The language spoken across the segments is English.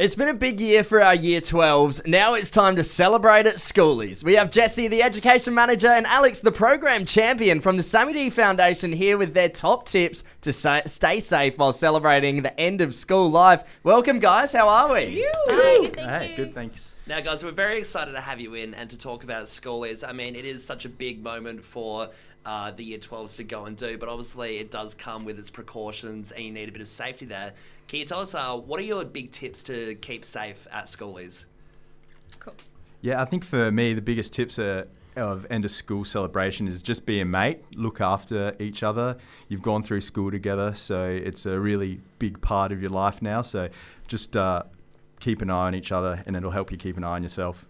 It's been a big year for our Year 12s. Now it's time to celebrate at schoolies. We have Jessie, the Education Manager, and Alex, the Program Champion from the Sammy D Foundation, here with their top tips to sa- stay safe while celebrating the end of school life. Welcome, guys. How are we? Hi, good, thank Hey, you. good, thanks. Now, guys, we're very excited to have you in and to talk about schoolies. I mean, it is such a big moment for uh, the Year 12s to go and do, but obviously it does come with its precautions and you need a bit of safety there. Can you tell us uh, what are your big tips to keep safe at schoolies? Cool. Yeah, I think for me, the biggest tips are, of end of school celebration is just be a mate, look after each other. You've gone through school together, so it's a really big part of your life now. So just uh, keep an eye on each other, and it'll help you keep an eye on yourself.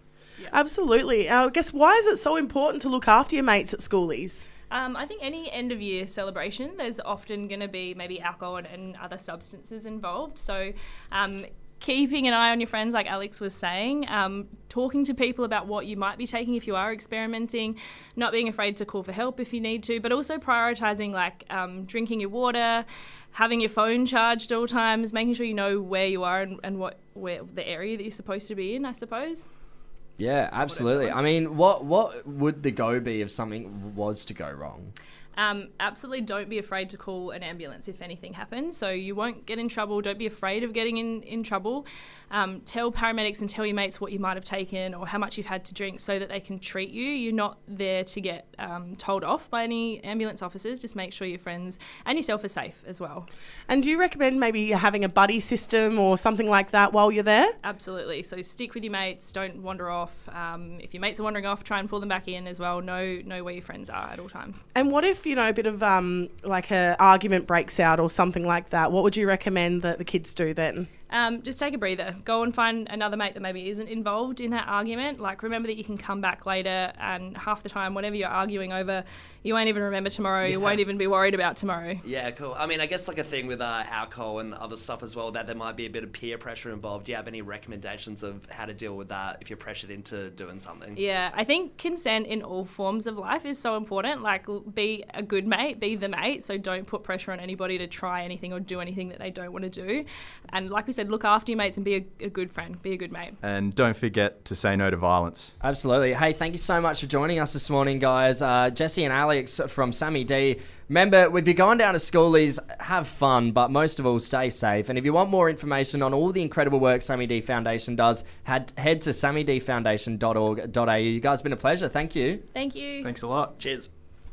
Absolutely. Uh, I guess why is it so important to look after your mates at schoolies? Um, I think any end of year celebration, there's often going to be maybe alcohol and, and other substances involved. So, um, keeping an eye on your friends, like Alex was saying, um, talking to people about what you might be taking if you are experimenting, not being afraid to call for help if you need to, but also prioritizing like um, drinking your water, having your phone charged all times, making sure you know where you are and, and what where the area that you're supposed to be in, I suppose. Yeah, absolutely. I mean, what what would the go be if something was to go wrong? Um, absolutely don't be afraid to call an ambulance if anything happens. So you won't get in trouble. Don't be afraid of getting in, in trouble. Um, tell paramedics and tell your mates what you might have taken or how much you've had to drink so that they can treat you. You're not there to get um, told off by any ambulance officers. Just make sure your friends and yourself are safe as well. And do you recommend maybe having a buddy system or something like that while you're there? Absolutely. So stick with your mates. Don't wander off. Um, if your mates are wandering off, try and pull them back in as well. Know know where your friends are at all times. And what if, you know, a bit of um, like a argument breaks out or something like that? What would you recommend that the kids do then? Um, just take a breather. Go and find another mate that maybe isn't involved in that argument. Like, remember that you can come back later, and half the time, whatever you're arguing over, you won't even remember tomorrow. You won't even be worried about tomorrow. Yeah, cool. I mean, I guess like a thing with uh, alcohol and other stuff as well, that there might be a bit of peer pressure involved. Do you have any recommendations of how to deal with that if you're pressured into doing something? Yeah, I think consent in all forms of life is so important. Like, be a good mate, be the mate. So don't put pressure on anybody to try anything or do anything that they don't want to do. And like we said, look after your mates and be a, a good friend, be a good mate. And don't forget to say no to violence. Absolutely. Hey, thank you so much for joining us this morning, guys. Uh, Jessie and Alex from Sammy D. Remember, if you're going down to schoolies, have fun, but most of all, stay safe. And if you want more information on all the incredible work Sammy D Foundation does, head, head to sammydfoundation.org.au. You guys have been a pleasure. Thank you. Thank you. Thanks a lot. Cheers.